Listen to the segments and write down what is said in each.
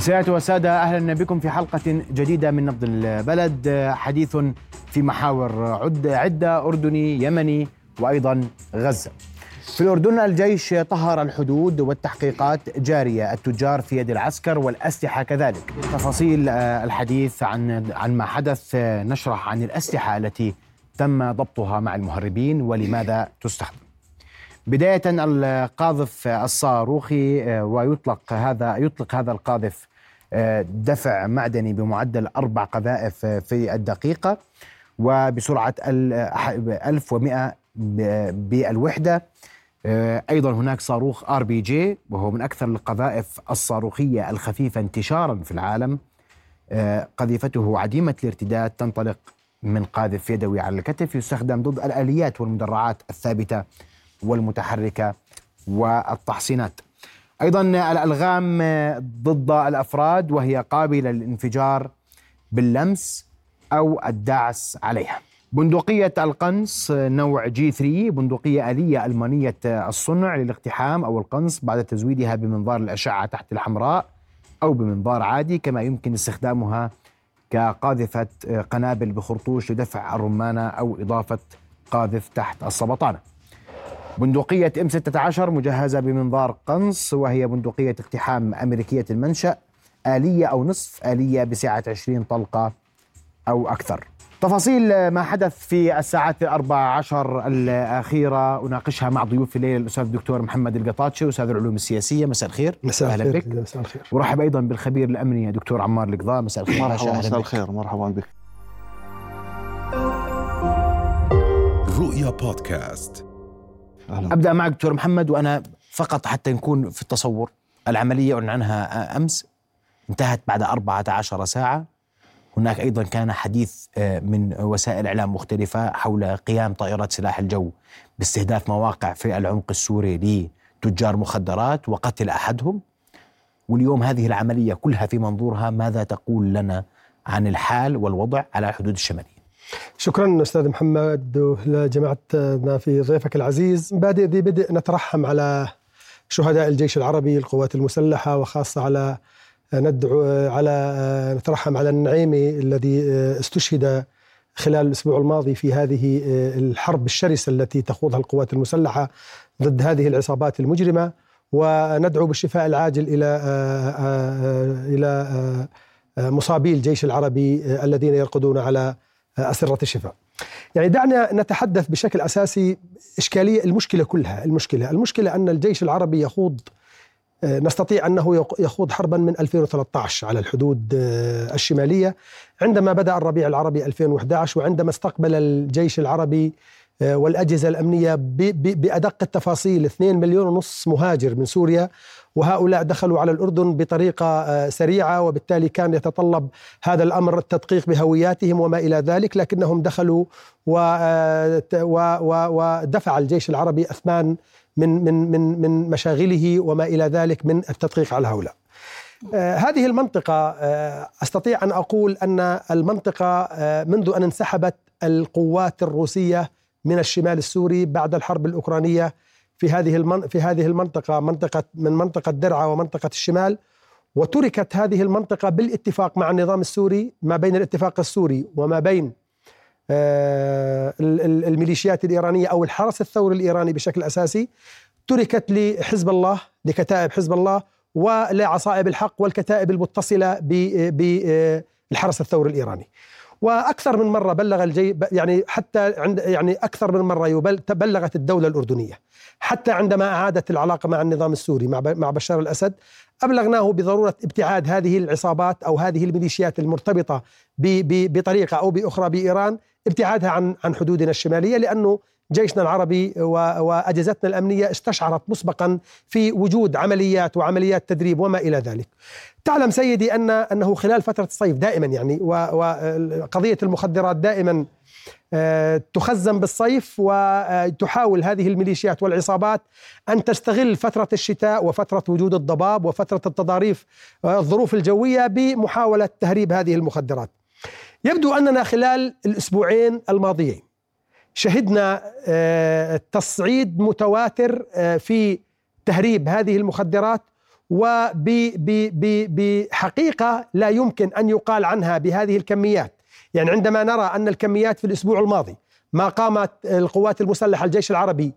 سيادة والسادة أهلا بكم في حلقة جديدة من نبض البلد. حديث في محاور عدة أردني يمني وأيضا غزة. في الأردن الجيش طهر الحدود والتحقيقات جارية. التجار في يد العسكر والأسلحة كذلك. تفاصيل الحديث عن عن ما حدث نشرح عن الأسلحة التي تم ضبطها مع المهربين ولماذا تستخدم. بداية القاذف الصاروخي ويطلق هذا يطلق هذا القاذف دفع معدني بمعدل أربع قذائف في الدقيقة وبسرعة 1100 بالوحدة. أيضا هناك صاروخ آر بي جي وهو من أكثر القذائف الصاروخية الخفيفة انتشارا في العالم. قذيفته عديمة الارتداد تنطلق من قاذف يدوي على الكتف يستخدم ضد الآليات والمدرعات الثابتة والمتحركة والتحصينات. أيضا الألغام ضد الأفراد وهي قابلة للانفجار باللمس أو الدعس عليها. بندقية القنص نوع جي 3 بندقية آلية ألمانية الصنع للاقتحام أو القنص بعد تزويدها بمنظار الأشعة تحت الحمراء أو بمنظار عادي كما يمكن استخدامها كقاذفة قنابل بخرطوش لدفع الرمانة أو إضافة قاذف تحت السبطانة بندقية إم 16 مجهزة بمنظار قنص وهي بندقية اقتحام أمريكية المنشأ آلية أو نصف آلية بسعة 20 طلقة أو أكثر. تفاصيل ما حدث في الساعات الأربع عشر الأخيرة أناقشها مع ضيوف الليلة الأستاذ الدكتور محمد القطاتشي أستاذ العلوم السياسية. مساء الخير. مساء أهلا الخير. بك. مساء الخير. ورحب أيضا بالخبير الأمني دكتور عمار القضاء. مساء الخير. مرحبا مساء. الخير. مرحبا بك. رؤيا بودكاست. أهلا. أبدأ معك دكتور محمد وأنا فقط حتى نكون في التصور العملية أعلن عنها أمس انتهت بعد 14 ساعة. هناك أيضا كان حديث آه، من وسائل إعلام مختلفة حول قيام طائرات سلاح الجو باستهداف مواقع في العمق السوري لتجار مخدرات وقتل أحدهم. واليوم هذه العملية كلها في منظورها ماذا تقول لنا عن الحال والوضع على الحدود الشمالية؟ شكرا أستاذ محمد لجماعتنا في ضيفك العزيز. بادئ ذي بدء نترحم على شهداء الجيش العربي القوات المسلحة وخاصة على ندعو على نترحم على النعيمي الذي استشهد خلال الأسبوع الماضي في هذه الحرب الشرسة التي تخوضها القوات المسلحة ضد هذه العصابات المجرمة. وندعو بالشفاء العاجل إلى إلى مصابي الجيش العربي الذين يرقدون على أسرة الشفاء. يعني دعنا نتحدث بشكل أساسي إشكالية المشكلة كلها المشكلة المشكلة أن الجيش العربي يخوض آه، نستطيع أنه يخوض حربا من 2013 على الحدود آه، الشمالية. عندما بدأ الربيع العربي 2011 وعندما استقبل الجيش العربي آه، والأجهزة الأمنية بأدق التفاصيل 2 مليون ونص مهاجر من سوريا وهؤلاء دخلوا على الأردن بطريقة آه، سريعة وبالتالي كان يتطلب هذا الأمر التدقيق بهوياتهم وما إلى ذلك لكنهم دخلوا آه، ودفع الجيش العربي أثمان من من من من مشاغله وما إلى ذلك من التدقيق على هؤلاء. آه، هذه المنطقة أستطيع أن أقول أن المنطقة منذ أن انسحبت القوات الروسية من الشمال السوري بعد الحرب الأوكرانية في هذه المن في هذه المنطقة منطقة من منطقة درعا ومنطقة الشمال وتركت هذه المنطقة بالاتفاق مع النظام السوري ما بين الاتفاق السوري وما بين آه، ال- ال- الميليشيات الإيرانية أو الحرس الثوري الإيراني بشكل أساسي تركت لحزب الله لكتائب حزب الله ولعصائب الحق والكتائب المتصلة بالحرس الثوري الإيراني. وأكثر من مرة بلغ الجي يعني حتى عند يعني أكثر من مرة يبل بلغت الدولة الأردنية. حتى عندما أعادت العلاقة مع النظام السوري مع مع بشار الأسد أبلغناه بضرورة ابتعاد هذه العصابات أو هذه الميليشيات المرتبطة بطريقة أو بأخرى بإيران ابتعادها عن عن حدودنا الشمالية لأنه جيشنا العربي وأجهزتنا الأمنية استشعرت مسبقا في وجود عمليات وعمليات تدريب وما إلى ذلك. تعلم سيدي ان أنه خلال فترة الصيف دائما يعني وقضيه المخدرات دائما آه، تخزن بالصيف وتحاول هذه الميليشيات والعصابات أن تستغل فترة الشتاء وفترة وجود الضباب وفترة التضاريف آه، الظروف الجوية بمحاولة تهريب هذه المخدرات. يبدو أننا خلال الأسبوعين الماضيين شهدنا آه، تصعيد متواتر آه، في تهريب هذه المخدرات وبحقيقة لا يمكن أن يقال عنها بهذه الكميات. يعني عندما نرى أن الكميات في الأسبوع الماضي ما قامت القوات المسلحة الجيش العربي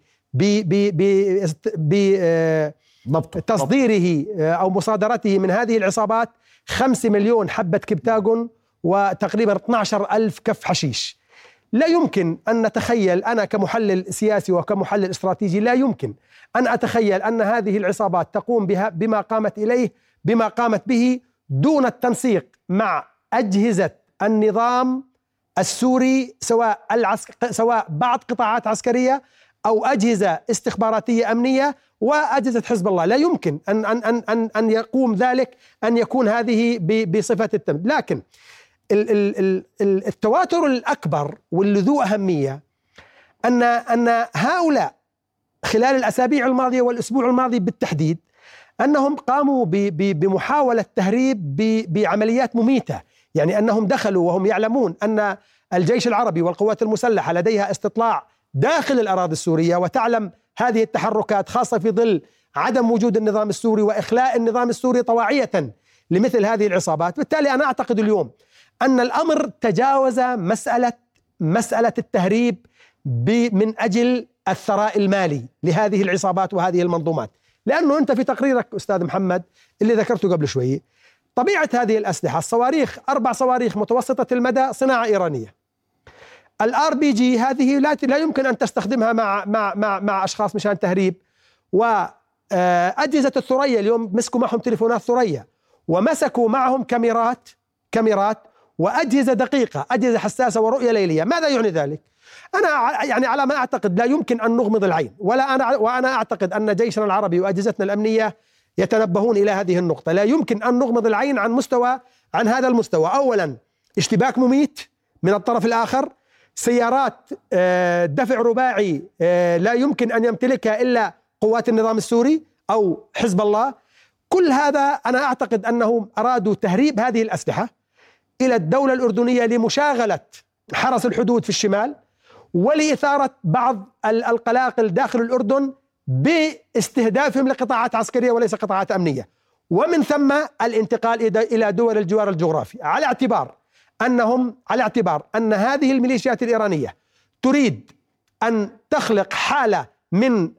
بتصديره أو مصادرته من هذه العصابات خمسة مليون حبة كبتاغون وتقريبا 12 ألف كف حشيش. لا يمكن أن نتخيل أنا كمحلل سياسي وكمحلل استراتيجي لا يمكن أن أتخيل أن هذه العصابات تقوم بها بما قامت إليه بما قامت به دون التنسيق مع أجهزة النظام السوري سواء العسك... سواء بعض قطاعات عسكرية أو أجهزة استخباراتية أمنية وأجهزة حزب الله. لا يمكن أن أن أن أن, أن يقوم ذلك أن يكون هذه بصفة التم. لكن التواتر الأكبر واللي ذو أهمية أن أن هؤلاء خلال الأسابيع الماضية والأسبوع الماضي بالتحديد أنهم قاموا بمحاولة تهريب بعمليات مميتة. يعني أنهم دخلوا وهم يعلمون أن الجيش العربي والقوات المسلحة لديها استطلاع داخل الأراضي السورية وتعلم هذه التحركات خاصة في ظل عدم وجود النظام السوري وإخلاء النظام السوري طواعية لمثل هذه العصابات. بالتالي أنا أعتقد اليوم أن الأمر تجاوز مسألة مسألة التهريب من أجل الثراء المالي لهذه العصابات وهذه المنظومات. لأنه أنت في تقريرك أستاذ محمد اللي ذكرته قبل شوي طبيعة هذه الأسلحة الصواريخ أربع صواريخ متوسطة المدى صناعة إيرانية. الار بي جي هذه لا لا يمكن أن تستخدمها مع مع مع مع أشخاص مشان تهريب. واجهزه الثريا اليوم مسكوا معهم تليفونات ثريا ومسكوا معهم كاميرات كاميرات وأجهزة دقيقة أجهزة حساسة ورؤية ليلية. ماذا يعني ذلك؟ أنا يعني على ما أعتقد لا يمكن أن نغمض العين ولا أنا وأنا أعتقد أن جيشنا العربي وأجهزتنا الأمنية يتنبهون إلى هذه النقطة. لا يمكن أن نغمض العين عن مستوى عن هذا المستوى. اولا اشتباك مميت من الطرف الآخر سيارات آه، دفع رباعي آه، لا يمكن أن يمتلكها إلا قوات النظام السوري أو حزب الله. كل هذا أنا أعتقد أنهم أرادوا تهريب هذه الأسلحة. إلى الدولة الأردنية لمشاغلة حرس الحدود في الشمال ولإثارة بعض القلاقل داخل الأردن باستهدافهم لقطاعات عسكرية وليس قطاعات أمنية. ومن ثم الانتقال إلى دول الجوار الجغرافي. على اعتبار انهم على اعتبار أن هذه الميليشيات الإيرانية تريد أن تخلق حالة من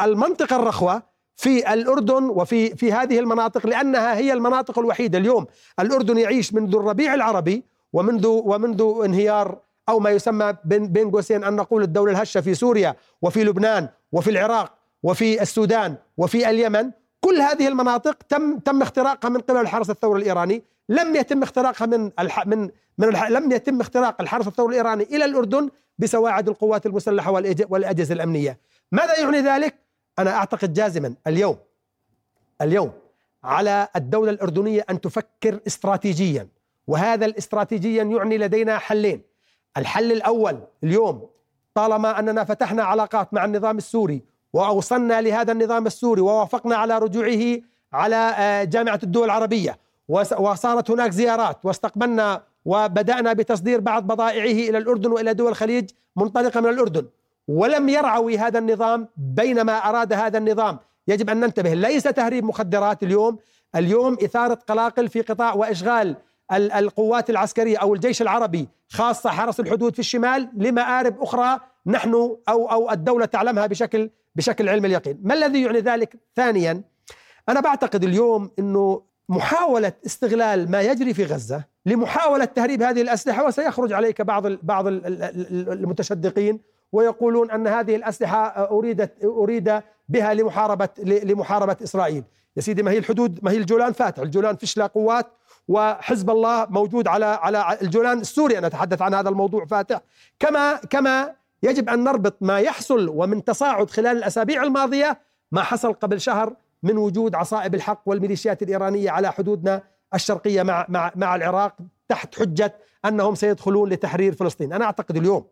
المنطقة الرخوة في الأردن وفي في هذه المناطق لأنها هي المناطق الوحيدة اليوم. الأردن يعيش منذ الربيع العربي ومنذ ومنذ انهيار أو ما يسمى بين قوسين أن نقول الدولة الهشة في سوريا وفي لبنان وفي العراق وفي السودان وفي اليمن. كل هذه المناطق تم تم اختراقها من قبل الحرس الثوري الإيراني. لم يتم اختراقها من الح من من الح لم يتم اختراق الحرس الثوري الإيراني إلى الأردن بسواعد القوات المسلحة والأجهزة الأمنية. ماذا يعني ذلك؟ أنا أعتقد جازما اليوم اليوم على الدولة الأردنية أن تفكر استراتيجيا وهذا الاستراتيجيا يعني لدينا حلين. الحل الأول اليوم طالما أننا فتحنا علاقات مع النظام السوري وأوصلنا لهذا النظام السوري ووافقنا على رجوعه على آه، جامعة الدول العربية وصارت هناك زيارات واستقبلنا وبدأنا بتصدير بعض بضائعه إلى الأردن وإلى دول الخليج منطلقة من الأردن. ولم يرعوي هذا النظام بينما أراد هذا النظام. يجب أن ننتبه ليس تهريب مخدرات اليوم. اليوم إثارة قلاقل في قطاع وإشغال القوات العسكرية أو الجيش العربي خاصة حرس الحدود في الشمال لمآرب أخرى نحن أو أو الدولة تعلمها بشكل بشكل علم اليقين، ما الذي يعني ذلك؟ ثانيا أنا بعتقد اليوم إنه محاولة استغلال ما يجري في غزة لمحاولة تهريب هذه الأسلحة وسيخرج عليك بعض بعض المتشدقين ويقولون أن هذه الأسلحة أريدت أريد بها لمحاربة لمحاربة إسرائيل. يا سيدي ما هي الحدود ما هي الجولان فاتح. الجولان فيش لا قوات وحزب الله موجود على على الجولان السوري. أنا أتحدث عن هذا الموضوع فاتح. كما كما يجب أن نربط ما يحصل ومن تصاعد خلال الأسابيع الماضية ما حصل قبل شهر من وجود عصائب الحق والميليشيات الإيرانية على حدودنا الشرقية مع مع مع العراق تحت حجة أنهم سيدخلون لتحرير فلسطين، أنا أعتقد اليوم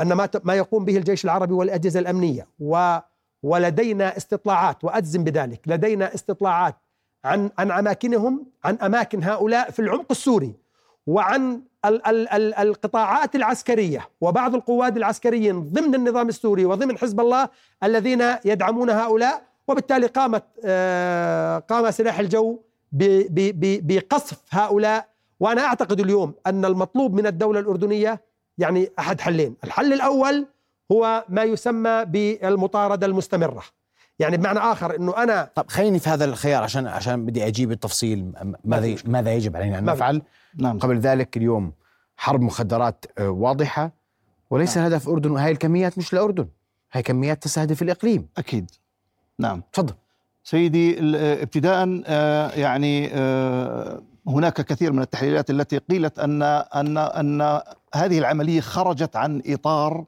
أن ما ما يقوم به الجيش العربي والأجهزة الأمنية و ولدينا استطلاعات وأجزم بذلك، لدينا استطلاعات عن عن أماكنهم عن أماكن هؤلاء في العمق السوري وعن ال ال ال القطاعات العسكرية وبعض القواد العسكريين ضمن النظام السوري وضمن حزب الله الذين يدعمون هؤلاء وبالتالي قامت آه، قام سلاح الجو بقصف هؤلاء. وأنا أعتقد اليوم أن المطلوب من الدولة الأردنية يعني أحد حلين، الحل الأول هو ما يسمى بالمطاردة المستمرة. يعني بمعنى آخر إنه أنا طب خليني في هذا الخيار عشان عشان بدي أجيب التفصيل. ماذا ماذا يجب علينا أن. نفعل؟ نعم. قبل ذلك اليوم حرب مخدرات آه، واضحة وليس نعم. الهدف أردن وهي الكميات مش لأردن. هي كميات تستهدف الإقليم. أكيد. نعم. تفضل. سيدي آه، ابتداء آه، يعني هناك كثير من التحليلات التي قيلت ان ان أن هذه العملية خرجت عن اطار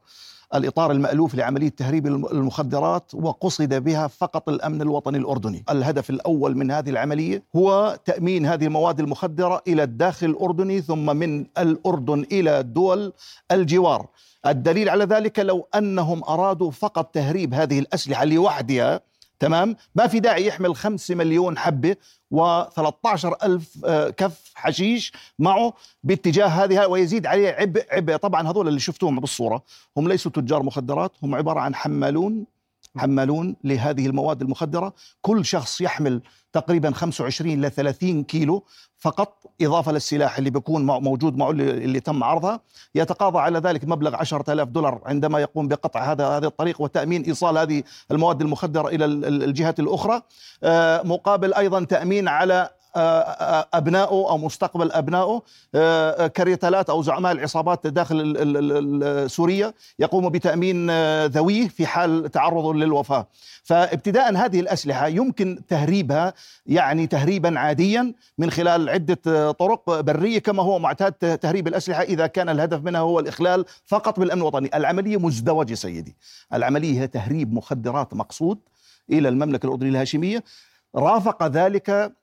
الإطار المألوف لعملية تهريب الم- المخدرات وقصد بها فقط الأمن الوطني الأردني. الهدف الأول من هذه العملية هو تأمين هذه المواد المخدرة إلى الداخل الأردني ثم من الأردن إلى دول الجوار. الدليل على ذلك لو أنهم أرادوا فقط تهريب هذه الأسلحة لوحدها تمام ما في داعي يحمل خمسة مليون حبة و13 ألف آه، كف حشيش معه باتجاه هذه ويزيد عليه عبء عبء. طبعا هذول اللي شفتوهم بالصورة هم ليسوا تجار مخدرات هم عبارة عن حمالون. حمالون لهذه المواد المخدرة. كل شخص يحمل تقريبا 25 ل 30 كيلو فقط إضافة للسلاح اللي بيكون موجود معه اللي, تم عرضها. يتقاضى على ذلك مبلغ 10000 دولار عندما يقوم بقطع هذا هذه الطريق وتأمين إيصال هذه المواد المخدرة إلى ال- ال- الجهات الأخرى. آه، مقابل أيضا تأمين على آه، آه، أبنائه أو مستقبل أبنائه. آه، كريتالات أو زعماء العصابات داخل سوريا يقوم بتأمين آه، ذويه في حال تعرضه للوفاة. فابتداء هذه الأسلحة يمكن تهريبها يعني تهريبا عاديا من خلال عدة آه، طرق برية كما هو معتاد تهريب الأسلحة. إذا كان الهدف منها هو الإخلال فقط بالأمن الوطني. العملية مزدوجة سيدي. العملية هي تهريب مخدرات مقصود إلى المملكة الأردنية الهاشمية. رافق ذلك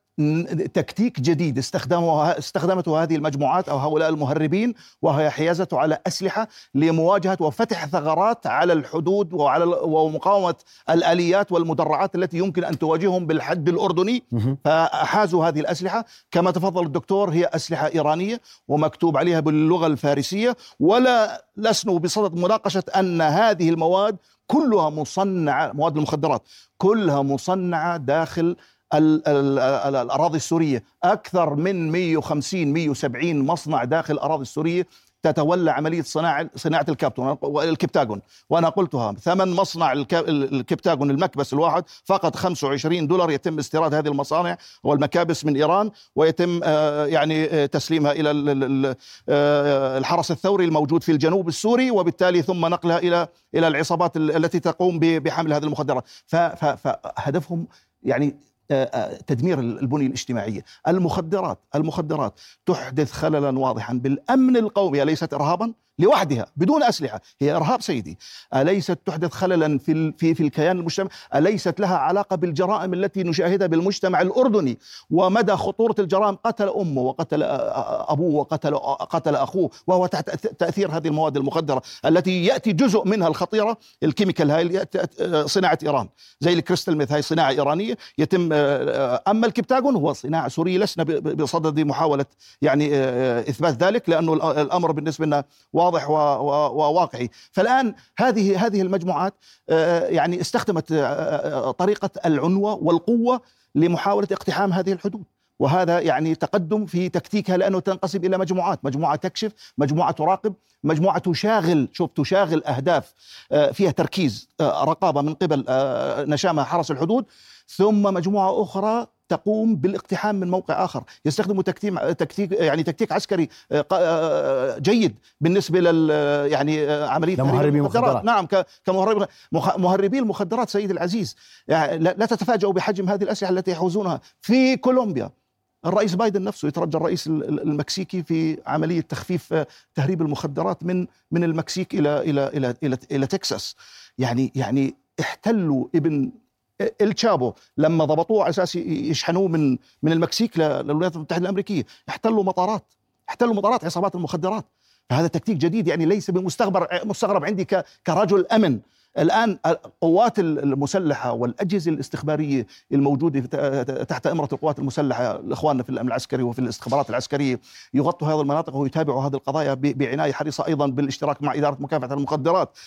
تكتيك جديد استخدمه استخدمته هذه المجموعات أو هؤلاء المهربين وهي حيازته على أسلحة لمواجهة وفتح ثغرات على الحدود وعلى ومقاومة الآليات والمدرعات التي يمكن أن تواجههم بالحد الأردني. فحازوا هذه الأسلحة. كما تفضل الدكتور هي أسلحة إيرانية ومكتوب عليها باللغة الفارسية. ولا لسنا بصدد مناقشة أن هذه المواد كلها مصنعة مواد المخدرات كلها مصنعة داخل ال- ال- ال- الأراضي السورية. أكثر من 150 170 مصنع داخل الأراضي السورية تتولى عملية صناعه صناعة الكابتون الكبتاجون وأنا قلتها ثمن مصنع الكبتاجون المكبس الواحد فقط 25 دولار يتم استيراد هذه المصانع والمكابس من إيران ويتم آه، يعني آه، تسليمها ال- آه، الحرس الثوري الموجود في الجنوب السوري وبالتالي ثم نقلها إلى إلى العصابات ال- التي تقوم بحمل هذه المخدرات. فهدفهم يعني تدمير البنية الاجتماعية. المخدرات المخدرات تحدث خللا واضحا بالأمن القومي أليست إرهابا؟ لوحدها بدون أسلحة. هي إرهاب سيدي. أليست تحدث خللا في في في الكيان المجتمع؟ أليست لها علاقة بالجرائم التي نشاهدها بالمجتمع الأردني؟ ومدى خطورة الجرائم؟ قتل أمه وقتل أبوه وقتل قتل أخوه وهو تحت تأثير هذه المواد المخدرة التي يأتي جزء منها الخطيرة ال chemical هاي صناعة إيران. زي ال crystal meth هاي صناعة إيرانية. يتم أما الكبتاجون هو صناعة سورية لسنا بصدد محاولة يعني إثبات ذلك لأنه الأ- الأمر بالنسبة لنا و- و- وواقعي. فالآن هذه هذه المجموعات آه، يعني استخدمت آه، آه، طريقة العنوة والقوة لمحاولة اقتحام هذه الحدود. وهذا يعني تقدم في تكتيكها لأنه تنقسم إلى مجموعات، مجموعة تكشف، مجموعة تراقب، مجموعة تشاغل، شوف تشاغل أهداف آه، فيها تركيز آه، رقابة من قبل آه، نشامه حرس الحدود، ثم مجموعة أخرى تقوم بالاقتحام من موقع آخر، يستخدموا تكتيك تكتيك يعني تكتيك عسكري آه، آه، جيد بالنسبة لل يعني آه، عملية تهريب لمهربي المخدرات. مخدرات. نعم كمهربي مهربي المخدرات سيدي العزيز يعني لا تتفاجئوا بحجم هذه الأسلحة التي يحوزونها في كولومبيا الرئيس بايدن نفسه يترجى الرئيس ال- ال- المكسيكي في عملية تخفيف تهريب المخدرات من من المكسيك إلى إلى إلى إلى, إلى تكساس يعني يعني احتلوا ابن الشابو لما ضبطوه على أساس يشحنوه من من المكسيك للولايات المتحدة الأمريكية احتلوا مطارات. احتلوا مطارات عصابات المخدرات. فهذا تكتيك جديد يعني ليس بمستغرب مستغرب عندي كرجل أمن. الآن القوات المسلحة والأجهزة الاستخبارية الموجودة تحت إمرة القوات المسلحة إخواننا في الأمن العسكري وفي الاستخبارات العسكرية يغطوا هذه المناطق ويتابعوا هذه القضايا بعناية حريصة أيضا بالاشتراك مع إدارة مكافحة المخدرات.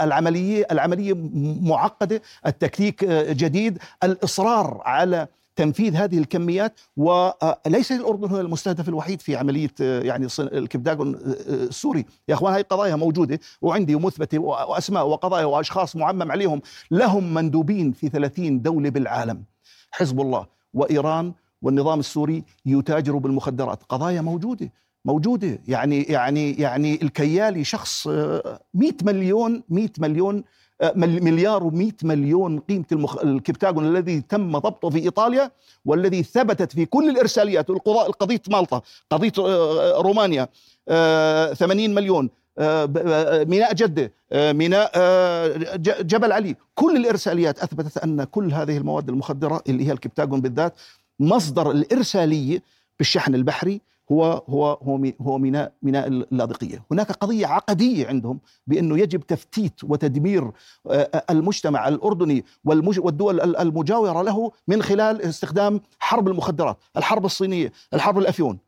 العملية العملية معقدة التكتيك جديد الإصرار على تنفيذ هذه الكميات وليس الأردن هو المستهدف الوحيد في عملية يعني الكبداغون السوري. يا أخوان هذه قضايا موجودة وعندي ومثبتة وأسماء وقضايا وأشخاص معمم عليهم. لهم مندوبين في 30 دولة بالعالم. حزب الله وإيران والنظام السوري يتاجروا بالمخدرات. قضايا موجودة موجودة. يعني يعني يعني الكيالي شخص 100 مليون 100 مليون مليار و100 مليون قيمة المخ... الكبتاغون الذي تم ضبطه في إيطاليا والذي ثبتت في كل الإرساليات القضاء قضية مالطا قضية آه، رومانيا 80 آه، مليون آه، ميناء جدة ميناء جبل علي. كل الإرساليات أثبتت أن كل هذه المواد المخدرة اللي هي الكبتاغون بالذات مصدر الإرسالية بالشحن البحري هو هو هو هو ميناء ميناء اللاذقية، هناك قضية عقدية عندهم بأنه يجب تفتيت وتدمير آه، المجتمع الأردني والدول المجاورة له من خلال استخدام حرب المخدرات، الحرب الصينية، الحرب الأفيون.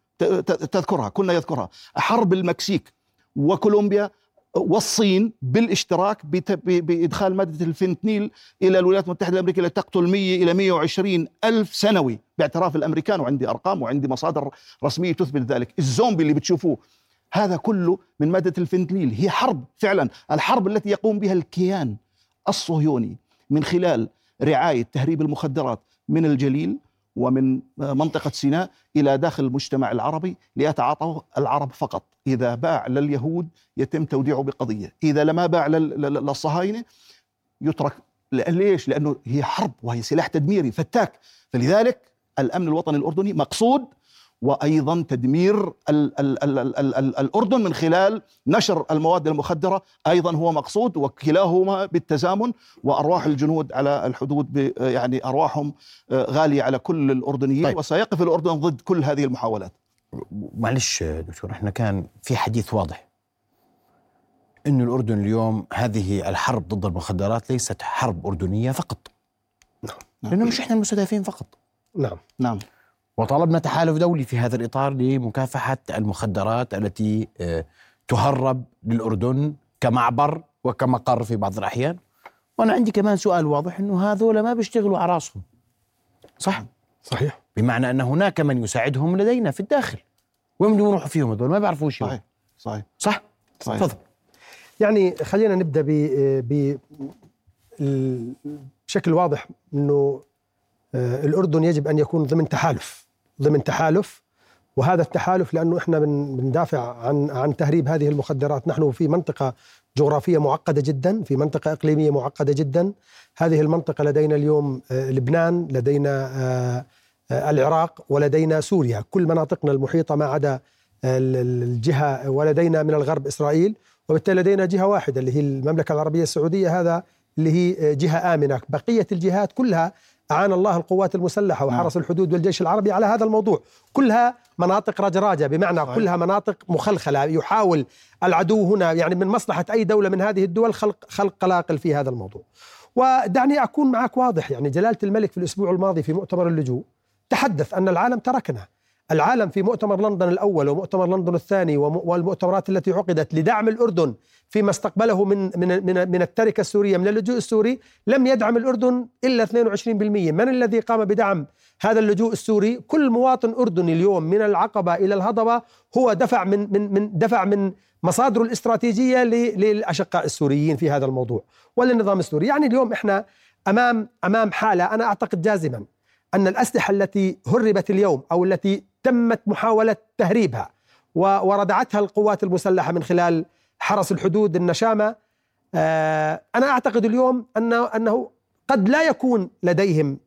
تذكرها كنا يذكرها، حرب المكسيك وكولومبيا والصين بالاشتراك بإدخال مادة الفنتانيل إلى الولايات المتحدة الأمريكية لتقتل 100 إلى 120 ألف سنوي باعتراف الأمريكان وعندي أرقام وعندي مصادر رسمية تثبت ذلك. الزومبي اللي بتشوفوه هذا كله من مادة الفنتانيل. هي حرب فعلا. الحرب التي يقوم بها الكيان الصهيوني من خلال رعاية تهريب المخدرات من الجليل ومن منطقة سيناء إلى داخل المجتمع العربي ليتعاطوا العرب فقط. إذا باع لليهود يتم توديعه بقضية. إذا لما باع للصهاينة يترك ليش؟ لأنه هي حرب وهي سلاح تدميري فتاك. فلذلك الأمن الوطني الأردني مقصود وأيضا تدمير ال ال ال ال ال ال الأردن من خلال نشر المواد المخدرة أيضا هو مقصود وكلاهما بالتزامن وأرواح الجنود على الحدود يعني أرواحهم آه، غالية على كل الأردنيين طيب. وسيقف الأردن ضد كل هذه المحاولات. معلش دكتور إحنا كان في حديث واضح إنه الأردن اليوم هذه الحرب ضد المخدرات ليست حرب أردنية فقط. نعم. لأنه مش إحنا المستهدفين فقط. نعم. نعم. وطلبنا تحالف دولي في هذا الإطار لمكافحة المخدرات التي آه، تهرب للأردن كمعبر وكمقر في بعض الأحيان. وأنا عندي كمان سؤال واضح أنه هذول ما بيشتغلوا على راسهم صح؟ صحيح. بمعنى أن هناك من يساعدهم لدينا في الداخل. وين بدهم يروحوا فيهم هذول؟ ما بيعرفوا شيء صحيح صحيح. صح؟ صحيح. تفضل. يعني خلينا نبدأ ب بشكل واضح إنه آه، الأردن يجب أن يكون ضمن تحالف. ضمن تحالف وهذا التحالف لأنه إحنا بندافع عن عن تهريب هذه المخدرات. نحن في منطقة جغرافية معقدة جدا في منطقة إقليمية معقدة جدا. هذه المنطقة لدينا اليوم آه، لبنان لدينا آه، آه، العراق ولدينا سوريا. كل مناطقنا المحيطة ما عدا الجهة ولدينا من الغرب إسرائيل وبالتالي لدينا جهة واحدة اللي هي المملكة العربية السعودية هذا اللي هي جهة آمنة. بقية الجهات كلها أعان الله القوات المسلحة نعم. وحرس الحدود والجيش العربي على هذا الموضوع. كلها مناطق رجراجة بمعنى صحيح. كلها مناطق مخلخلة. يحاول العدو هنا يعني من مصلحة أي دولة من هذه الدول خلق, خلق قلاقل في هذا الموضوع. ودعني أكون معك واضح يعني جلالة الملك في الأسبوع الماضي في مؤتمر اللجوء تحدث أن العالم تركنا. العالم في مؤتمر لندن الأول ومؤتمر لندن الثاني والمؤتمرات التي عقدت لدعم الأردن فيما استقبله من من من, من التركة السورية من اللجوء السوري لم يدعم الأردن إلا 22% من الذي قام بدعم هذا اللجوء السوري؟ كل مواطن أردني اليوم من العقبة إلى الهضبة هو دفع من من من دفع من مصادره الاستراتيجية للأشقاء السوريين في هذا الموضوع وللنظام السوري. يعني اليوم إحنا أمام أمام حالة أنا أعتقد جازما أن الأسلحة التي هربت اليوم أو التي تمت محاولة تهريبها وردعتها القوات المسلحة من خلال حرس الحدود النشامة. آه، أنا أعتقد اليوم أنه, أنه قد لا يكون لديهم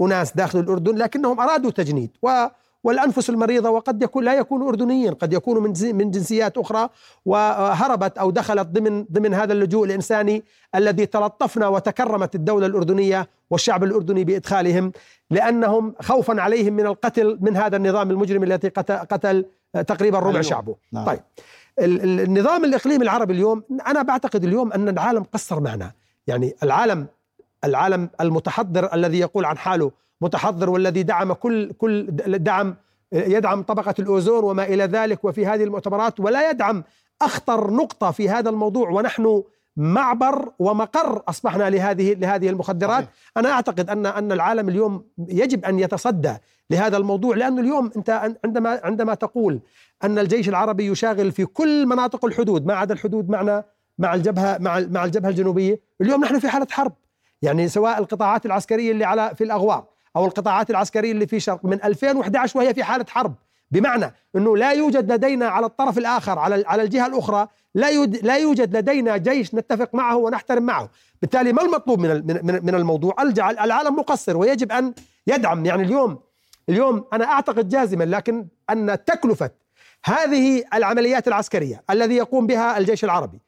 أناس داخل الأردن لكنهم أرادوا تجنيد. والأنفس المريضة وقد يكون لا يكونوا أردنيين قد يكونوا من من جنسيات أخرى وهربت أو دخلت ضمن ضمن هذا اللجوء الإنساني الذي تلطفنا وتكرمت الدولة الأردنية والشعب الأردني بإدخالهم لأنهم خوفا عليهم من القتل من هذا النظام المجرم الذي قتل, تقريبا ربع أيوه. شعبه نعم. طيب النظام الإقليمي العربي اليوم أنا بعتقد اليوم أن العالم قصر معنا يعني العالم العالم المتحضر الذي يقول عن حاله متحضر والذي دعم كل كل دعم يدعم طبقة الأوزون وما إلى ذلك وفي هذه المؤتمرات ولا يدعم أخطر نقطة في هذا الموضوع ونحن معبر ومقر أصبحنا لهذه لهذه المخدرات صحيح. أنا أعتقد أن أن العالم اليوم يجب أن يتصدى لهذا الموضوع لأنه اليوم أنت عندما عندما تقول أن الجيش العربي يشاغل في كل مناطق الحدود ما عدا الحدود معنا مع الجبهة مع مع الجبهة الجنوبية اليوم نحن في حالة حرب يعني سواء القطاعات العسكرية اللي على في الاغوار أو القطاعات العسكرية اللي في شرق. من 2011 وهي في حالة حرب. بمعنى إنه لا يوجد لدينا على الطرف الآخر على على الجهة الأخرى لا لا يوجد لدينا جيش نتفق معه ونحترم معه، بالتالي ما المطلوب من من الموضوع؟ العالم مقصر ويجب أن يدعم. يعني اليوم اليوم أنا أعتقد جازما لكن أن تكلفة هذه العمليات العسكرية الذي يقوم بها الجيش العربي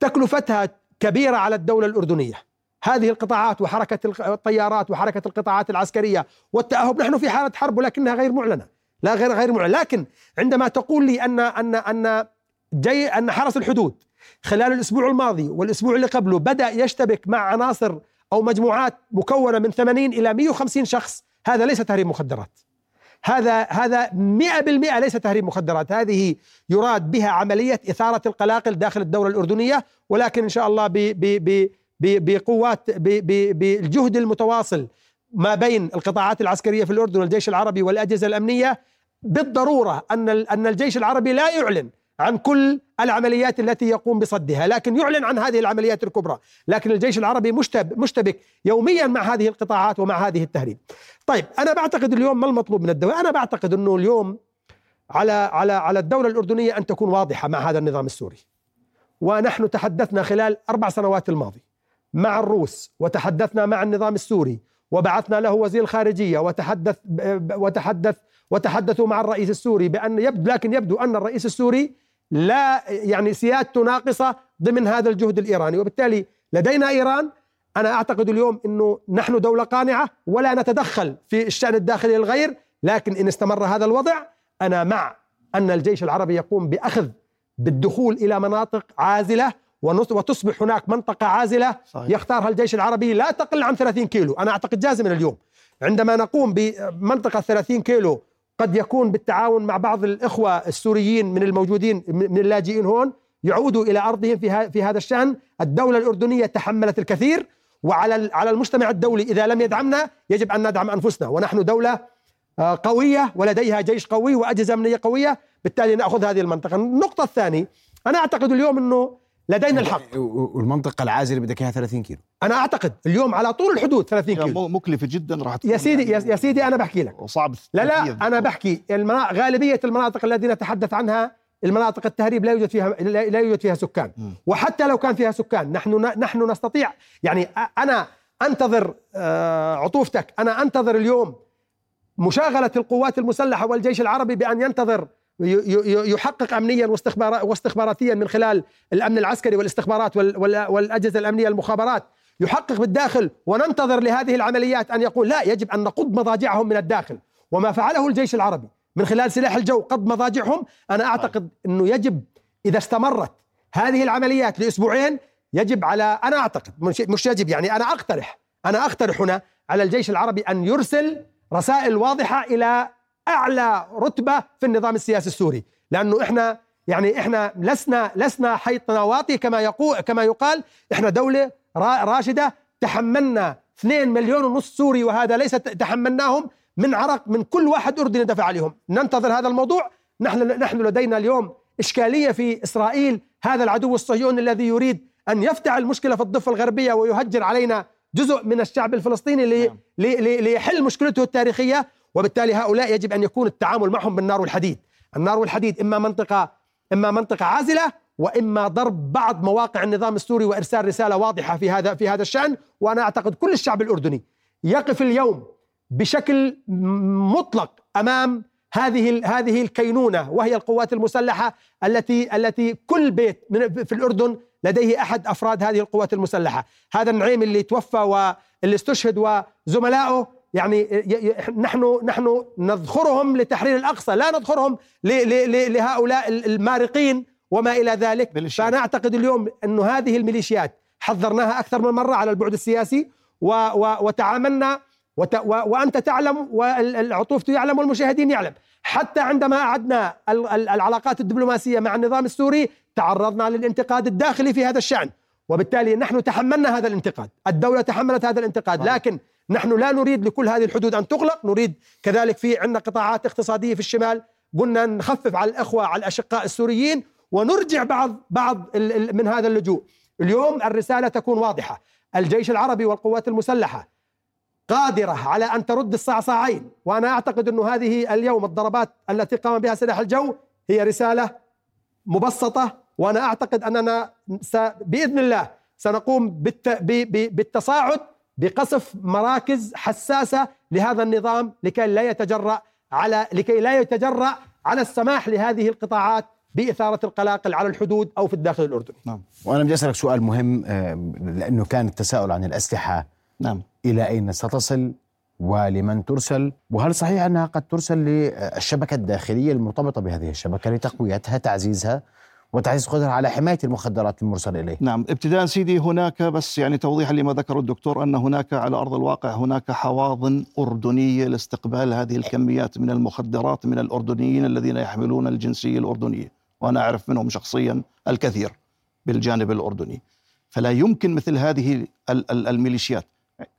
تكلفتها كبيرة على الدولة الأردنية. هذه القطاعات وحركة الطيارات وحركة القطاعات العسكرية والتأهب. نحن في حالة حرب ولكنها غير معلنة. لا غير غير معلنة. لكن عندما تقول لي ان ان أن جاي أن حرس الحدود خلال الأسبوع الماضي والأسبوع اللي قبله بدأ يشتبك مع عناصر أو مجموعات مكونة من 80 إلى 150 شخص هذا ليس تهريب مخدرات. هذا هذا 100% ليس تهريب مخدرات. هذه يراد بها عملية إثارة القلاقل داخل الدولة الأردنية ولكن إن شاء الله بقوات بالجهد المتواصل ما بين القطاعات العسكرية في الأردن والجيش العربي والأجهزة الأمنية بالضرورة أن أن الجيش العربي لا يعلن عن كل العمليات التي يقوم بصدها لكن يعلن عن هذه العمليات الكبرى. لكن الجيش العربي مشتبك يوميا مع هذه القطاعات ومع هذه التهريب. طيب أنا بعتقد اليوم ما المطلوب من الدولة أنا بعتقد أنه اليوم على على على الدولة الأردنية أن تكون واضحة مع هذا النظام السوري. ونحن تحدثنا خلال أربع سنوات الماضي. مع الروس وتحدثنا مع النظام السوري وبعثنا له وزير الخارجية وتحدث وتحدث وتحدثوا مع الرئيس السوري بأن يبدو لكن يبدو أن الرئيس السوري لا يعني سيادته ناقصة ضمن هذا الجهد الإيراني. وبالتالي لدينا إيران أنا أعتقد اليوم أنه نحن دولة قانعة ولا نتدخل في الشأن الداخلي للغير لكن إن استمر هذا الوضع أنا مع أن الجيش العربي يقوم بأخذ بالدخول إلى مناطق عازلة وتصبح هناك منطقة عازلة صحيح. يختارها الجيش العربي لا تقل عن 30 كيلو. أنا أعتقد جازما اليوم. عندما نقوم بمنطقة 30 كيلو قد يكون بالتعاون مع بعض الإخوة السوريين من الموجودين من اللاجئين هون يعودوا إلى أرضهم في, في هذا الشأن. الدولة الأردنية تحملت الكثير وعلى على المجتمع الدولي إذا لم يدعمنا يجب أن ندعم أنفسنا. ونحن دولة آه، قوية ولديها جيش قوي وأجهزة أمنية قوية. بالتالي نأخذ هذه المنطقة. النقطة الثانية أنا أعتقد اليوم أنه لدينا الحق. والمنطقة العازلة بدك إياها 30 كيلو. أنا أعتقد اليوم على طول الحدود 30 كيلو. مكلفة جدا راح يا سيدي يعني يا سيدي أنا بحكي لك. وصعب لا لا أنا بحكي المنا... غالبية المناطق التي نتحدث عنها المناطق التهريب لا يوجد فيها لا يوجد فيها سكان. وحتى لو كان فيها سكان نحن نحن نستطيع يعني أنا أنتظر آه، عطوفتك. أنا أنتظر اليوم مشاغلة القوات المسلحة والجيش العربي بأن ينتظر يحقق امنيا واستخباراتيا من خلال الأمن العسكري والاستخبارات والأجهزة الأمنية المخابرات. يحقق بالداخل وننتظر لهذه العمليات أن يقول لا يجب أن نقض مضاجعهم من الداخل. وما فعله الجيش العربي من خلال سلاح الجو قض مضاجعهم. أنا أعتقد إنه يجب إذا استمرت هذه العمليات لأسبوعين يجب على أنا أعتقد مش يجب يعني أنا اقترح أنا أقترح هنا على الجيش العربي أن يرسل رسائل واضحة إلى أعلى رتبة في النظام السياسي السوري. لأنه إحنا يعني إحنا لسنا لسنا حيط نواطي كما يقول كما يقال إحنا دولة راشدة. تحملنا 2 مليون ونص سوري وهذا ليس تحملناهم من عرق من كل واحد أردني دفع عليهم. ننتظر هذا الموضوع. نحن نحن لدينا اليوم إشكالية في إسرائيل. هذا العدو الصهيوني الذي يريد أن يفتعل مشكله في الضفة الغربية ويهجر علينا جزء من الشعب الفلسطيني لي نعم. لي ليحل مشكلته التاريخية. وبالتالي هؤلاء يجب أن يكون التعامل معهم بالنار والحديد. النار والحديد إما منطقة إما منطقة عازلة وإما ضرب بعض مواقع النظام السوري وإرسال رسالة واضحة في هذا في هذا الشأن. وأنا أعتقد كل الشعب الأردني يقف اليوم بشكل مطلق أمام هذه هذه الكينونة وهي القوات المسلحة التي التي كل بيت في الأردن لديه أحد أفراد هذه القوات المسلحة، هذا النعيم اللي توفى واللي استشهد وزملائه يعني نحن نحن نذخرهم لتحرير الأقصى، لا نذخرهم لهؤلاء المارقين وما إلى ذلك. ميليشيات. فانا اعتقد اليوم انه هذه الميليشيات حذرناها أكثر من مرة على البعد السياسي و و وتعاملنا وت و وأنت تعلم والعطوفة يعلم والمشاهدين يعلم. حتى عندما أعدنا ال- ال- العلاقات الدبلوماسية مع النظام السوري تعرضنا للانتقاد الداخلي في هذا الشأن. وبالتالي نحن تحملنا هذا الانتقاد. الدولة تحملت هذا الانتقاد. لكن نحن لا نريد لكل هذه الحدود أن تغلق نريد كذلك في عندنا قطاعات اقتصادية في الشمال قلنا نخفف على الأخوة على الأشقاء السوريين ونرجع بعض بعض من هذا اللجوء. اليوم الرسالة تكون واضحة. الجيش العربي والقوات المسلحة قادرة على أن ترد الصعصاعين وأنا أعتقد أن هذه اليوم الضربات التي قام بها سلاح الجو هي رسالة مبسطة وأنا أعتقد أننا س... بإذن الله سنقوم بالت... ب... ب... بالتصاعد بقصف مراكز حساسة لهذا النظام لكي لا يتجرأ على لكي لا يتجرأ على السماح لهذه القطاعات بإثارة القلاقل على الحدود أو في الداخل الأردني. نعم. وأنا بدي أسألك سؤال مهم آه، لأنه كان التساؤل عن الأسلحة. نعم. إلى أين ستصل؟ ولمن ترسل؟ وهل صحيح أنها قد ترسل للشبكة الداخلية المرتبطة بهذه الشبكة لتقويتها تعزيزها؟ وتعزيز قدرها على حماية المخدرات المرسلة إليه. نعم ابتداء سيدي هناك بس يعني توضيحا لما ذكر الدكتور أن هناك على أرض الواقع هناك حواضن أردنية لاستقبال هذه الكميات من المخدرات من الأردنيين الذين يحملون الجنسية الأردنية وأنا أعرف منهم شخصيا الكثير بالجانب الأردني. فلا يمكن مثل هذه ال- ال- الميليشيات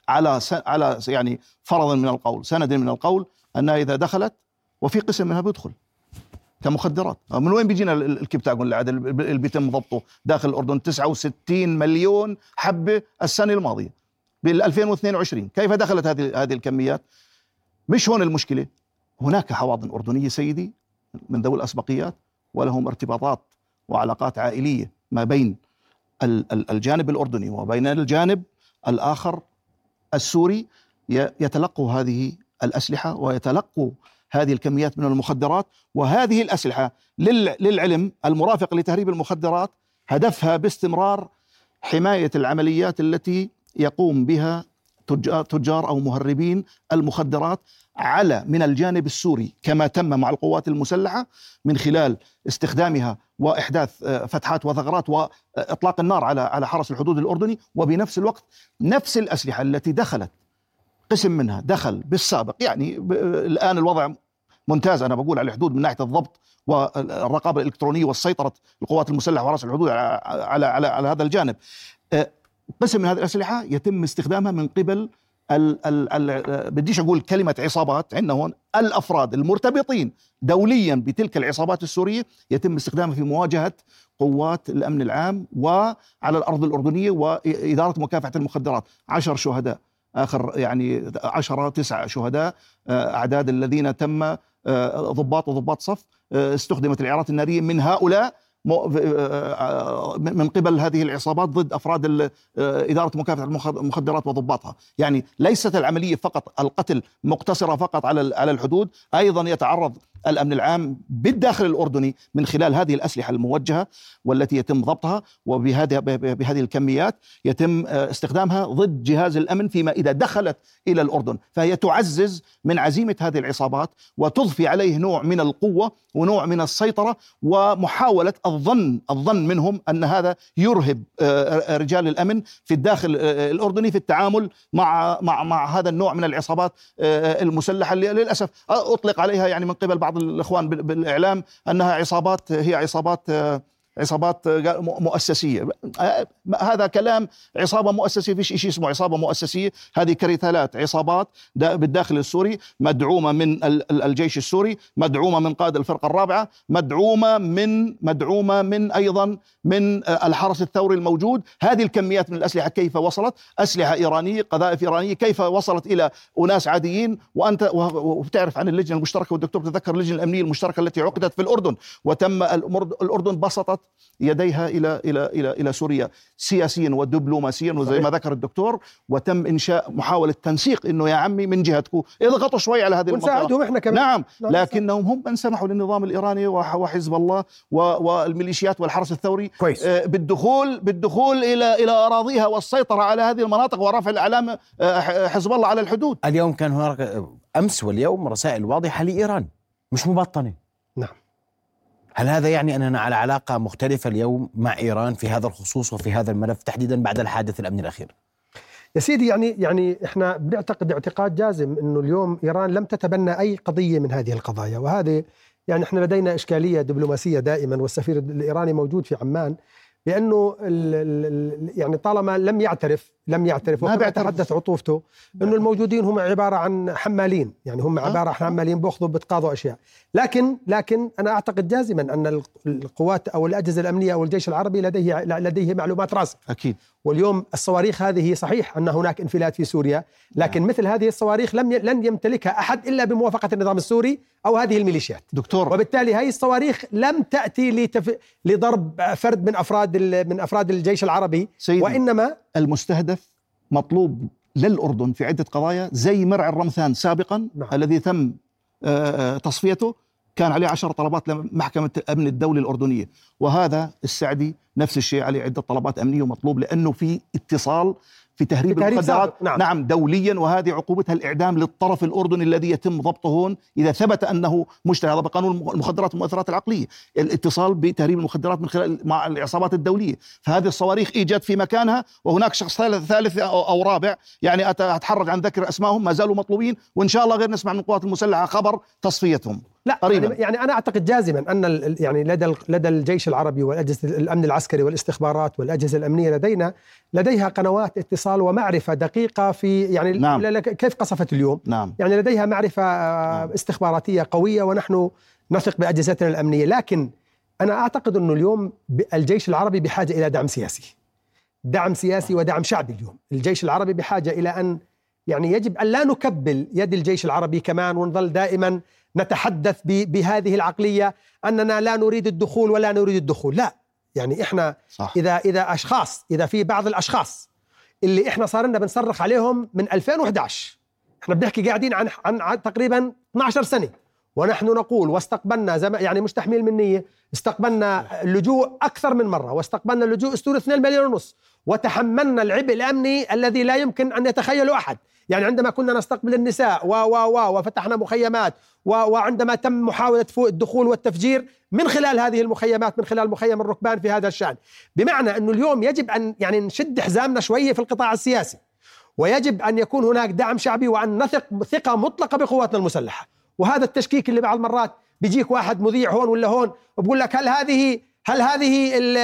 على على يعني فرضا من القول سند من القول أنها إذا دخلت وفي قسم منها بيدخل. كمخدرات. من وين بيجينا ال- ال- الكبتاجون اللي عاد ال- اللي بيتم ضبطه داخل الأردن 69 مليون حبة السنة الماضية. بال 2022 كيف دخلت هذه هذه الكميات؟ مش هون المشكلة. هناك حواضن أردنية سيدي من ذوي الأسبقيات ولهم ارتباطات وعلاقات عائلية ما بين ال- ال- الجانب الأردني وبين الجانب الآخر السوري يتلقوا هذه الأسلحة ويتلقوا هذه الكميات من المخدرات وهذه الأسلحة لل- للعلم المرافق لتهريب المخدرات هدفها باستمرار حماية العمليات التي يقوم بها تجار, أو مهربين المخدرات على من الجانب السوري كما تم مع القوات المسلحة من خلال استخدامها وإحداث آه، فتحات وثغرات وإطلاق النار على على حرس الحدود الأردني. وبنفس الوقت نفس الأسلحة التي دخلت قسم منها دخل بالسابق يعني ب- الآن الوضع ممتاز أنا بقول على الحدود من ناحية الضبط والرقابة الإلكترونية والسيطرة القوات المسلحة وحرس الحدود على على على, على هذا الجانب. آه، قسم من هذه الأسلحة يتم استخدامها من قبل ال ال ال بديش أقول كلمة عصابات عندنا هون الأفراد المرتبطين دوليا بتلك العصابات السورية يتم استخدامها في مواجهة قوات الأمن العام وعلى الأرض الأردنية وإدارة مكافحة المخدرات عشر شهداء آخر يعني عشرة تسعة شهداء آه، أعداد الذين تم ضباط وضباط صف آه، استخدمت العيارات النارية من هؤلاء آه، من قبل هذه العصابات ضد أفراد آه، إدارة مكافحة المخ- المخدرات وضباطها، يعني ليست العملية فقط القتل مقتصرة فقط على على الحدود، أيضا يتعرض الأمن العام بالداخل الأردني من خلال هذه الأسلحة الموجهة والتي يتم ضبطها وبهذه بهذه الكميات يتم آه، استخدامها ضد جهاز الأمن فيما إذا دخلت إلى الأردن، فهي تعزز من عزيمة هذه العصابات وتضفي عليه نوع من القوة ونوع من السيطرة ومحاولة الظن الظن منهم أن هذا يرهب آه، رجال الأمن في الداخل آه، الأردني في التعامل مع مع مع هذا النوع من العصابات آه، المسلحة. اللي للاسف أطلق عليها يعني من قبل بعض الإخوان بال- بالإعلام أنها عصابات هي عصابات آه، عصابات آه، مؤسسية. آه، هذا كلام عصابة مؤسسية. فيش شيء اسمه عصابة مؤسسية؟ هذه كريتالات عصابات دا- بالداخل السوري مدعومة من ال- ال- الجيش السوري مدعومة من قائد الفرقة الرابعة مدعومة من مدعومة من أيضا من آه، الحرس الثوري الموجود. هذه الكميات من الأسلحة كيف وصلت؟ أسلحة إيرانية قذائف إيرانية كيف وصلت إلى أناس عاديين؟ وأنت وبتعرف عن اللجنة المشتركة والدكتور بتذكر اللجنة الأمنية المشتركة التي عقدت في الأردن. وتم الأردن بسطت يديها إلى إلى إلى إلى سوريا سياسيا ودبلوماسيا وزي ما ذكر الدكتور وتم إنشاء محاولة تنسيق إنه يا عمي من جهتكم. اضغطوا شوي على هذه المنطقة. ونساعدهم إحنا كمان. نعم نعم، لكنهم هم من سمحوا للنظام الإيراني وح- وحزب الله والميليشيات والحرس الثوري. كويس. آه، بالدخول بالدخول إلى إلى أراضيها والسيطرة على هذه المناطق ورفع الإعلام آه، حزب الله على الحدود. اليوم كان هناك أمس واليوم رسائل واضحة لإيران مش مبطنة. نعم. هل هذا يعني أننا على علاقة مختلفة اليوم مع إيران في هذا الخصوص وفي هذا الملف تحديدا بعد الحادث الأمني الأخير؟ يا سيدي يعني يعني إحنا بنعتقد اعتقاد جازم إنه اليوم إيران لم تتبنى أي قضية من هذه القضايا وهذه يعني إحنا لدينا إشكالية دبلوماسية دائما والسفير الإيراني موجود في عمان لأنه يعني طالما لم يعترف لم يعترف ما بيعترف. تحدث عطوفته إنه الموجودين هم عبارة عن حمالين يعني هم آه. عبارة عن حمالين بيأخذوا بتقاضوا أشياء لكن لكن أنا أعتقد جازما أن القوات أو الأجهزة الأمنية أو الجيش العربي لديه لديه معلومات راسخة أكيد واليوم الصواريخ هذه صحيح أن هناك انفلات في سوريا لكن مثل هذه الصواريخ لم ي... لن يمتلكها أحد إلا بموافقة النظام السوري أو هذه الميليشيات. دكتور. وبالتالي هذه الصواريخ لم تأتي لتف... لضرب فرد من أفراد ال... من أفراد الجيش العربي سيدي وإنما المستهدف مطلوب للأردن في عدة قضايا زي مرع الرمثان سابقا نعم. الذي تم آه، آه، تصفيته كان عليه عشر طلبات لمحكمة الأمن الدولي الأردنية. وهذا السعدي نفس الشيء عليه عدة طلبات أمنية ومطلوب لأنه في اتصال في تهريب, في المخدرات. نعم. نعم دوليا. وهذه عقوبتها الإعدام للطرف الأردني الذي يتم ضبطه هون إذا ثبت أنه مشتري هذا بقانون المخدرات والمؤثرات العقلية. الاتصال بتهريب المخدرات من خلال مع العصابات الدولية. فهذه الصواريخ إيجاد في مكانها وهناك شخص ثالث, أو, رابع. يعني أت- أتحرج عن ذكر أسمائهم ما زالوا مطلوبين. وإن شاء الله غير نسمع من القوات المسلحة خبر تصفيتهم. لا قريباً. يعني, يعني أنا أعتقد جازما أن يعني لدى لدى الجيش العربي والأجهزة الأمن العسكري والاستخبارات والأجهزة الأمنية لدينا لديها قنوات اتصال ومعرفة دقيقة في يعني نعم. كيف قصفت اليوم نعم يعني لديها معرفة آه، نعم. استخباراتية قوية ونحن نثق بأجهزتنا الأمنية لكن أنا أعتقد أنه اليوم الجيش العربي بحاجة إلى دعم سياسي دعم سياسي ودعم شعبي اليوم الجيش العربي بحاجة إلى أن يعني يجب أن لا نكبل يد الجيش العربي كمان ونظل دائما نتحدث بهذه العقلية أننا لا نريد الدخول ولا نريد الدخول. لا يعني إحنا صح. إذا إذا أشخاص إذا في بعض الأشخاص اللي إحنا صار لنا بنصرخ عليهم من 2011 إحنا بنحكي قاعدين عن عن, عن تقريبا 12 سنة. ونحن نقول واستقبلنا زم يعني مش تحميل منيه استقبلنا اللجوء أكثر من مرة واستقبلنا اللجوء اسطوري 2 مليون ونص وتحملنا العبء الأمني الذي لا يمكن أن يتخيله أحد. يعني عندما كنا نستقبل النساء و و و وفتحنا مخيمات و وعندما تم محاولة فوق الدخول والتفجير من خلال هذه المخيمات من خلال مخيم الركبان في هذا الشأن بمعنى أنه اليوم يجب أن يعني نشد حزامنا شوية في القطاع السياسي ويجب أن يكون هناك دعم شعبي وأن نثق ثقة مطلقة بقواتنا المسلحة وهذا التشكيك اللي بعض المرات بيجيك واحد مذيع هون ولا هون وبقول لك هل هذه هل هذه ال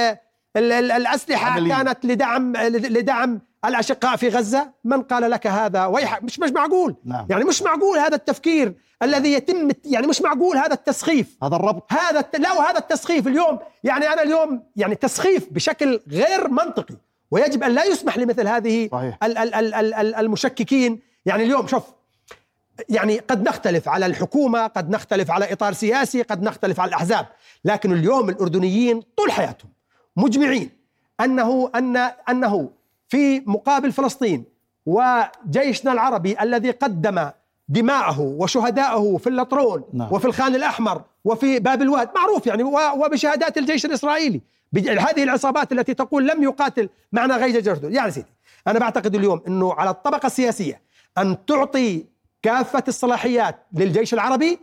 ال ال الأسلحة عملية. كانت لدعم لدعم الاشقاء في غزة من قال لك هذا؟ ويح مش مش معقول. نعم. يعني مش معقول هذا التفكير الذي يتم يعني مش معقول هذا التسخيف. هذا الربط. هذا الت... لا وهذا التسخيف اليوم يعني أنا اليوم يعني تسخيف بشكل غير منطقي ويجب أن لا يسمح لمثل هذه صحيح. ال ال ال ال ال المشككين. يعني اليوم شوف يعني قد نختلف على الحكومة قد نختلف على إطار سياسي قد نختلف على الأحزاب لكن اليوم الأردنيين طول حياتهم مجمعين أنه ان أنه في مقابل فلسطين وجيشنا العربي الذي قدم دماءه وشهداءه في اللطرون نعم. وفي الخان الأحمر وفي باب الواد معروف يعني وبشهادات الجيش الإسرائيلي هذه العصابات التي تقول لم يقاتل معنا غير جرده يعني سيدي أنا بعتقد اليوم أنه على الطبقة السياسية أن تعطي كافة الصلاحيات للجيش العربي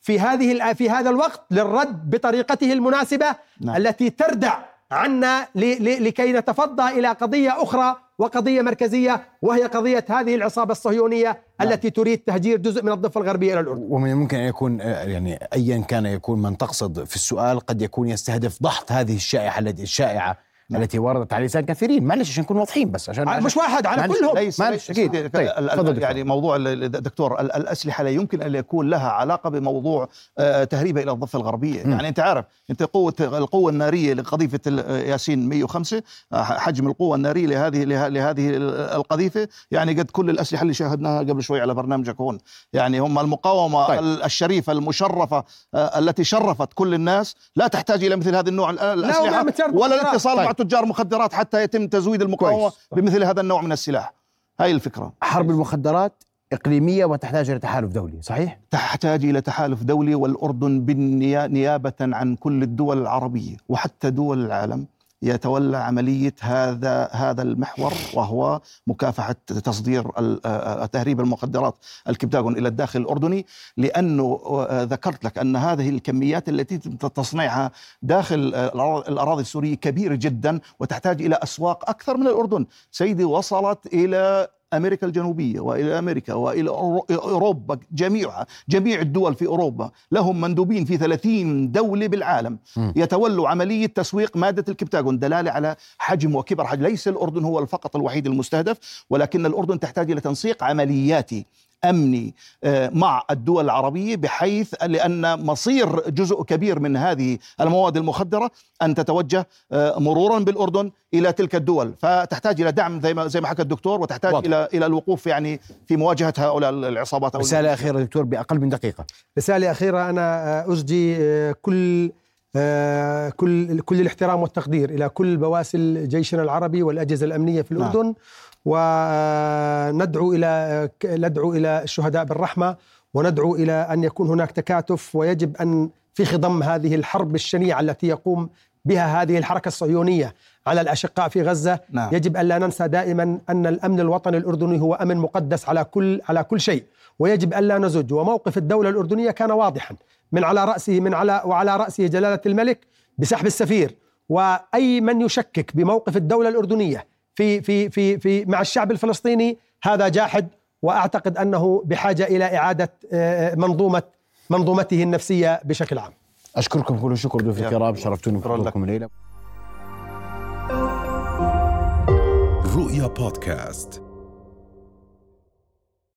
في هذه في هذا الوقت للرد بطريقته المناسبة نعم. التي تردع عنا لكي نتفضى إلى قضية أخرى وقضية مركزية وهي قضية هذه العصابة الصهيونية نعم. التي تريد تهجير جزء من الضفة الغربية إلى الأردن ومن الممكن أن يكون يعني ايا كان يكون من تقصد في السؤال قد يكون يستهدف ضغط هذه الشائعة التي الشائعة نعم. التي وردت على لسان كثيرين معلش عشان نكون واضحين بس عشان مش واحد على كلهم ليس معلش،. سيدي، طيب، تفضل يعني موضوع ال- ال- دكتور ال- الأسلحة لا يمكن أن يكون لها علاقة بموضوع آه، تهريبها إلى الضفة الغربية، م. يعني أنت عارف أنت قوة القوة النارية لقذيفة ياسين 105 آه، حجم القوة النارية لهذه له- لهذه ال- القذيفة يعني قد كل الأسلحة اللي شاهدناها قبل شوي على برنامجك هون، يعني هم المقاومة طيب. طيب. الشريفة المشرفة آه، التي شرفت كل الناس لا تحتاج إلى مثل هذا النوع ال- الأسلحة ولا. الاتصال طيب. مع تجار مخدرات حتى يتم تزويد المقاومه كويس. بمثل هذا النوع من السلاح هاي الفكرة حرب المخدرات إقليمية وتحتاج إلى تحالف دولي صحيح؟ تحتاج إلى تحالف دولي والأردن بالنيابه عن كل الدول العربية وحتى دول العالم يتولى عملية هذا هذا المحور وهو مكافحة تصدير تهريب المخدرات الكبتاغون إلى الداخل الأردني لأنه ذكرت لك أن هذه الكميات التي تصنيعها داخل الأراضي السورية كبيرة جدا وتحتاج إلى أسواق أكثر من الأردن، سيدي وصلت إلى أمريكا الجنوبية وإلى أمريكا وإلى أوروبا جميعها جميع الدول في أوروبا لهم مندوبين في 30 دولة بالعالم. يتولوا عملية تسويق مادة الكبتاغون دلالة على حجم وكبر حجم. ليس الأردن هو فقط الوحيد المستهدف ولكن الأردن تحتاج إلى تنسيق عملياتي. أمني آه، مع الدول العربية بحيث لأن مصير جزء كبير من هذه المواد المخدرة أن تتوجه آه، مرورا بالأردن إلى تلك الدول فتحتاج إلى دعم زي ما زي ما حكى الدكتور وتحتاج واضح. إلى إلى الوقوف يعني في مواجهة هؤلاء العصابات رسالة أخيرة دكتور بأقل من دقيقة رسالة أخيرة أنا آه، اسدي كل كل كل الاحترام والتقدير إلى كل بواسل جيشنا العربي والأجهزة الأمنية في نعم. الأردن نعم. وندعو إلى ندعو إلى الشهداء بالرحمة وندعو إلى أن يكون هناك تكاتف ويجب أن في خضم هذه الحرب الشنيعة التي يقوم بها هذه الحركة الصهيونية على الأشقاء في غزة. نعم. يجب أن لا ننسى دائما أن الأمن الوطني الأردني هو أمن مقدس على كل على كل شيء. ويجب أن لا نزج. وموقف الدولة الأردنية كان واضحا. من على رأسه من على وعلى رأسه جلالة الملك بسحب السفير. وأي من يشكك بموقف الدولة الأردنية في في في في مع الشعب الفلسطيني هذا جاحد وأعتقد أنه بحاجة إلى إعادة آه، منظومة منظومته النفسية بشكل عام. أشكركم كل الشكر ضيوف الكرام شرفتوني بحضوركم الليلة. رؤيا بودكاست